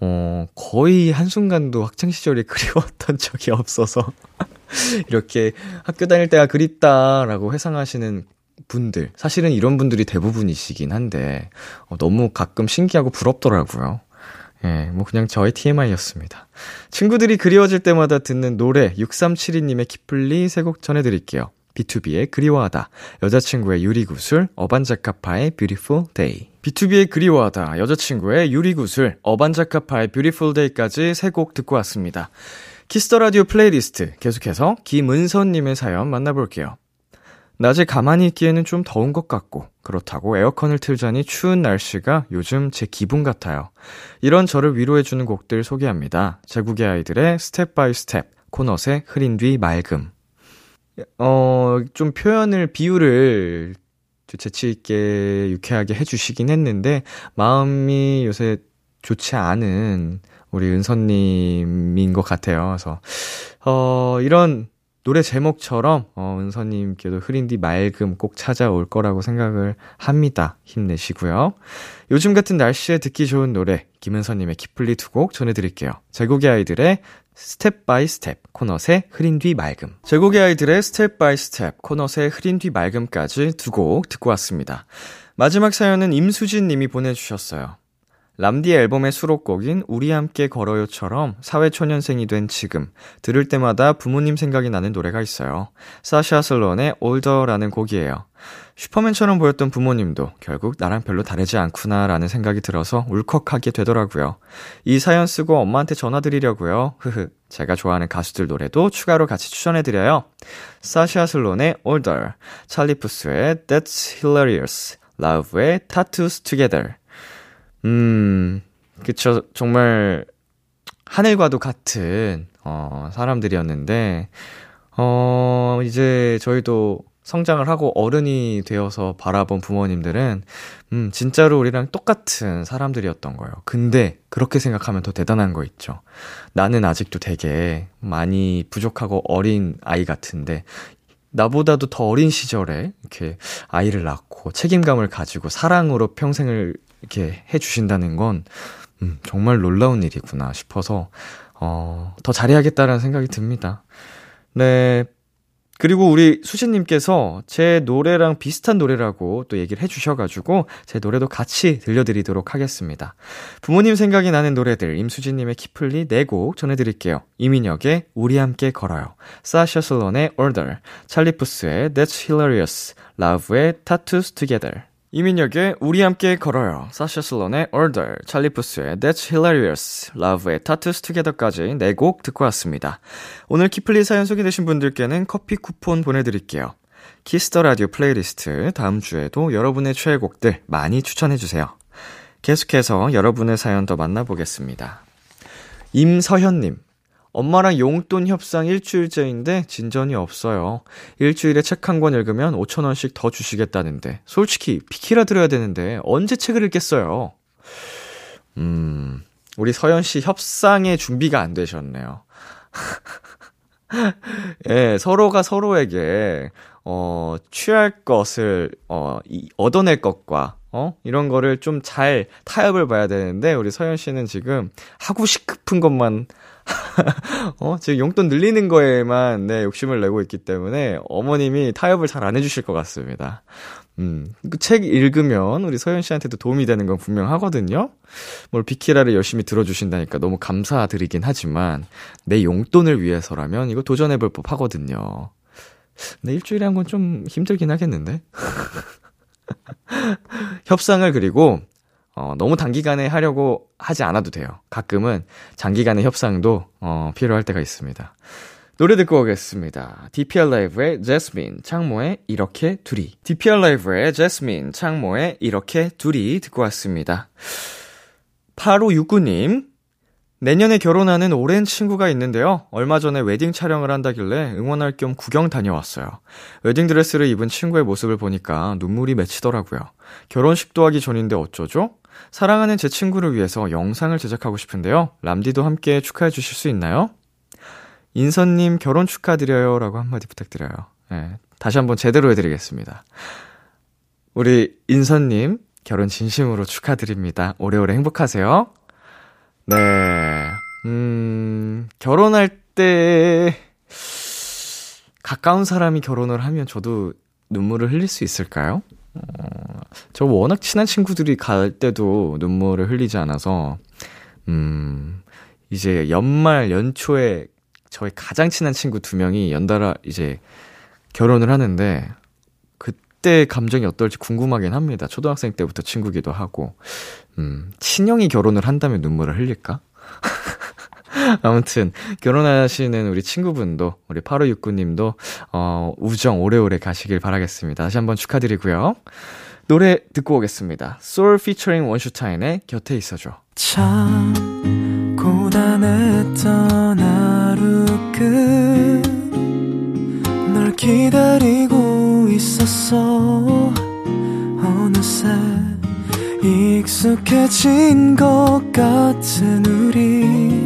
어, 거의 한순간도 학창시절이 <laughs> 그리웠던 적이 없어서, <laughs> 이렇게 학교 다닐 때가 그립다라고 회상하시는 분들, 사실은 이런 분들이 대부분이시긴 한데, 어, 너무 가끔 신기하고 부럽더라고요. 예, 뭐 그냥 저의 TMI였습니다. 친구들이 그리워질 때마다 듣는 노래 6372님의 키플리 세 곡 전해드릴게요. B2B의 그리워하다, 여자친구의 유리구슬, 어반자카파의 Beautiful Day. B2B의 그리워하다, 여자친구의 유리구슬, 어반자카파의 Beautiful Day까지 세 곡 듣고 왔습니다. 키스 더 라디오 플레이리스트 계속해서 김은선님의 사연 만나볼게요. 낮에 가만히 있기에는 좀 더운 것 같고, 그렇다고 에어컨을 틀자니 추운 날씨가 요즘 제 기분 같아요. 이런 저를 위로해주는 곡들 소개합니다. 제국의 아이들의 Step By Step, 코넛의 흐린 뒤 맑음. 어, 좀 표현을, 비유를 재치있게 유쾌하게 해주시긴 했는데, 마음이 요새 좋지 않은 우리 은서님인 것 같아요. 그래서, 어, 이런 노래 제목처럼, 어, 은서님께도 흐린 뒤 맑음 꼭 찾아올 거라고 생각을 합니다. 힘내시고요. 요즘 같은 날씨에 듣기 좋은 노래, 김은서님의 키플리 두 곡 전해드릴게요. 제국의 아이들의 Step By Step, 코넛의 흐린 뒤 맑음. 제국의 아이들의 Step By Step, 코넛의 흐린 뒤 맑음까지 두 곡 듣고 왔습니다. 마지막 사연은 임수진 님이 보내주셨어요. 람디 앨범의 수록곡인 우리 함께 걸어요처럼 사회초년생이 된 지금 들을 때마다 부모님 생각이 나는 노래가 있어요. 사샤 슬론의 올더라는 곡이에요. 슈퍼맨처럼 보였던 부모님도 결국 나랑 별로 다르지 않구나라는 생각이 들어서 울컥하게 되더라고요. 이 사연 쓰고 엄마한테 전화드리려고요. 흐흐. 제가 좋아하는 가수들 노래도 추가로 같이 추천해드려요. 사샤 슬론의 Older, 찰리 푸스의 That's Hilarious, Love의 Tattoos Together. 음, 그쵸. 정말, 하늘과도 같은, 어, 사람들이었는데, 어, 이제 저희도 성장을 하고 어른이 되어서 바라본 부모님들은, 음, 진짜로 우리랑 똑같은 사람들이었던 거예요. 근데, 그렇게 생각하면 더 대단한 거 있죠. 나는 아직도 되게 많이 부족하고 어린 아이 같은데, 나보다도 더 어린 시절에 이렇게 아이를 낳고 책임감을 가지고 사랑으로 평생을 이렇게 해주신다는 건, 음, 정말 놀라운 일이구나 싶어서, 어, 더 잘해야겠다라는 생각이 듭니다. 네. 그리고 우리 수진님께서 제 노래랑 비슷한 노래라고 또 얘기를 해주셔가지고 제 노래도 같이 들려드리도록 하겠습니다. 부모님 생각이 나는 노래들 임수진님의 키플리 4곡 전해드릴게요. 이민혁의 우리 함께 걸어요. 사샤 슬론의 Older, 찰리 푸스의 That's Hilarious, 라우브의 Tattoos Together. 이민혁의 우리 함께 걸어요. 사샤 슬론의 Older, 찰리 푸스의 That's Hilarious, 라우브의 Tattoos Together까지 4곡 듣고 왔습니다. 오늘 키플리 사연 소개되신 분들께는 커피 쿠폰 보내드릴게요. 키스 더 라디오 플레이리스트 다음 주에도 여러분의 최애곡들 많이 추천해주세요. 계속해서 여러분의 사연 더 만나보겠습니다. 임서현님, 엄마랑 용돈 협상 일주일째인데 진전이 없어요. 일주일에 책 한 권 읽으면 5천원씩 더 주시겠다는데, 솔직히 비키라 들어야 되는데, 언제 책을 읽겠어요? 음, 우리 서현 씨 협상의 준비가 안 되셨네요. <laughs> 예, 서로가 서로에게, 어, 취할 것을, 어, 이, 얻어낼 것과, 어? 이런 거를 좀 잘 타협을 봐야 되는데, 우리 서현 씨는 지금 하고 싶은 것만 <laughs> 어, 지금 용돈 늘리는 거에만, 네, 욕심을 내고 있기 때문에 어머님이 타협을 잘 안 해주실 것 같습니다. 음, 그 책 읽으면 우리 서현 씨한테도 도움이 되는 건 분명하거든요? 뭘 비키라를 열심히 들어주신다니까 너무 감사드리긴 하지만, 내 용돈을 위해서라면 이거 도전해볼 법 하거든요. 근데 일주일에 한 건 좀 힘들긴 하겠는데? <laughs> 협상을 그리고 어, 너무 단기간에 하려고 하지 않아도 돼요. 가끔은 장기간의 협상도 어, 필요할 때가 있습니다. 노래 듣고 오겠습니다. DPR 라이브의 Jasmine, 창모의 이렇게 둘이. DPR 라이브의 Jasmine, 창모의 이렇게 둘이 듣고 왔습니다. 8569님, 내년에 결혼하는 오랜 친구가 있는데요. 얼마 전에 웨딩 촬영을 한다길래 응원할 겸 구경 다녀왔어요. 웨딩 드레스를 입은 친구의 모습을 보니까 눈물이 맺히더라고요. 결혼식도 하기 전인데 어쩌죠? 사랑하는 제 친구를 위해서 영상을 제작하고 싶은데요. 람디도 함께 축하해 주실 수 있나요? 인선님 결혼 축하드려요. 라고 한마디 부탁드려요. 네, 다시 한번 제대로 해드리겠습니다. 우리 인선님 결혼 진심으로 축하드립니다. 오래오래 행복하세요. 네, 음, 결혼할 때, 가까운 사람이 결혼을 하면 저도 눈물을 흘릴 수 있을까요? 어, 저 워낙 친한 친구들이 갈 때도 눈물을 흘리지 않아서, 음, 이제 연말, 연초에 저의 가장 친한 친구 두 명이 연달아 이제 결혼을 하는데, 그때 감정이 어떨지 궁금하긴 합니다. 초등학생 때부터 친구기도 하고, 음, 친형이 결혼을 한다면 눈물을 흘릴까? <laughs> <laughs> 아무튼 결혼하시는 우리 친구분도 우리 8569님도 어 우정 오래오래 가시길 바라겠습니다. 다시 한번 축하드리고요. 노래 듣고 오겠습니다. Soul featuring 원슈타인의 곁에 있어줘. 참 고단했던 하루 끝널 기다리고 있었어 어느새 익숙해진 것 같은 우리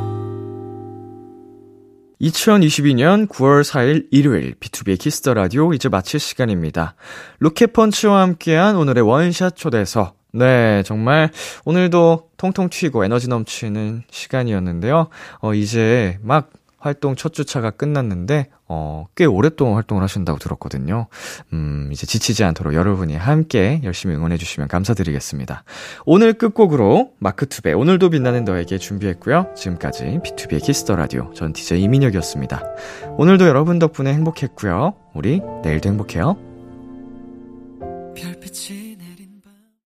2022년 9월 4일 일요일 비투비의 키스 더 라디오 이제 마칠 시간입니다. 로켓펀치와 함께한 오늘의 원샷 초대석 네, 정말 오늘도 통통 튀고 에너지 넘치는 시간이었는데요. 어 이제 막 활동 첫 주차가 끝났는데, 어, 꽤 오랫동안 활동을 하신다고 들었거든요. 음, 이제 지치지 않도록 여러분이 함께 열심히 응원해주시면 감사드리겠습니다. 오늘 끝곡으로 마크툽의 오늘도 빛나는 너에게 준비했고요. 지금까지 비투비의 키스 더 라디오. 전 DJ 이민혁이었습니다. 오늘도 여러분 덕분에 행복했고요. 우리 내일도 행복해요. 별빛이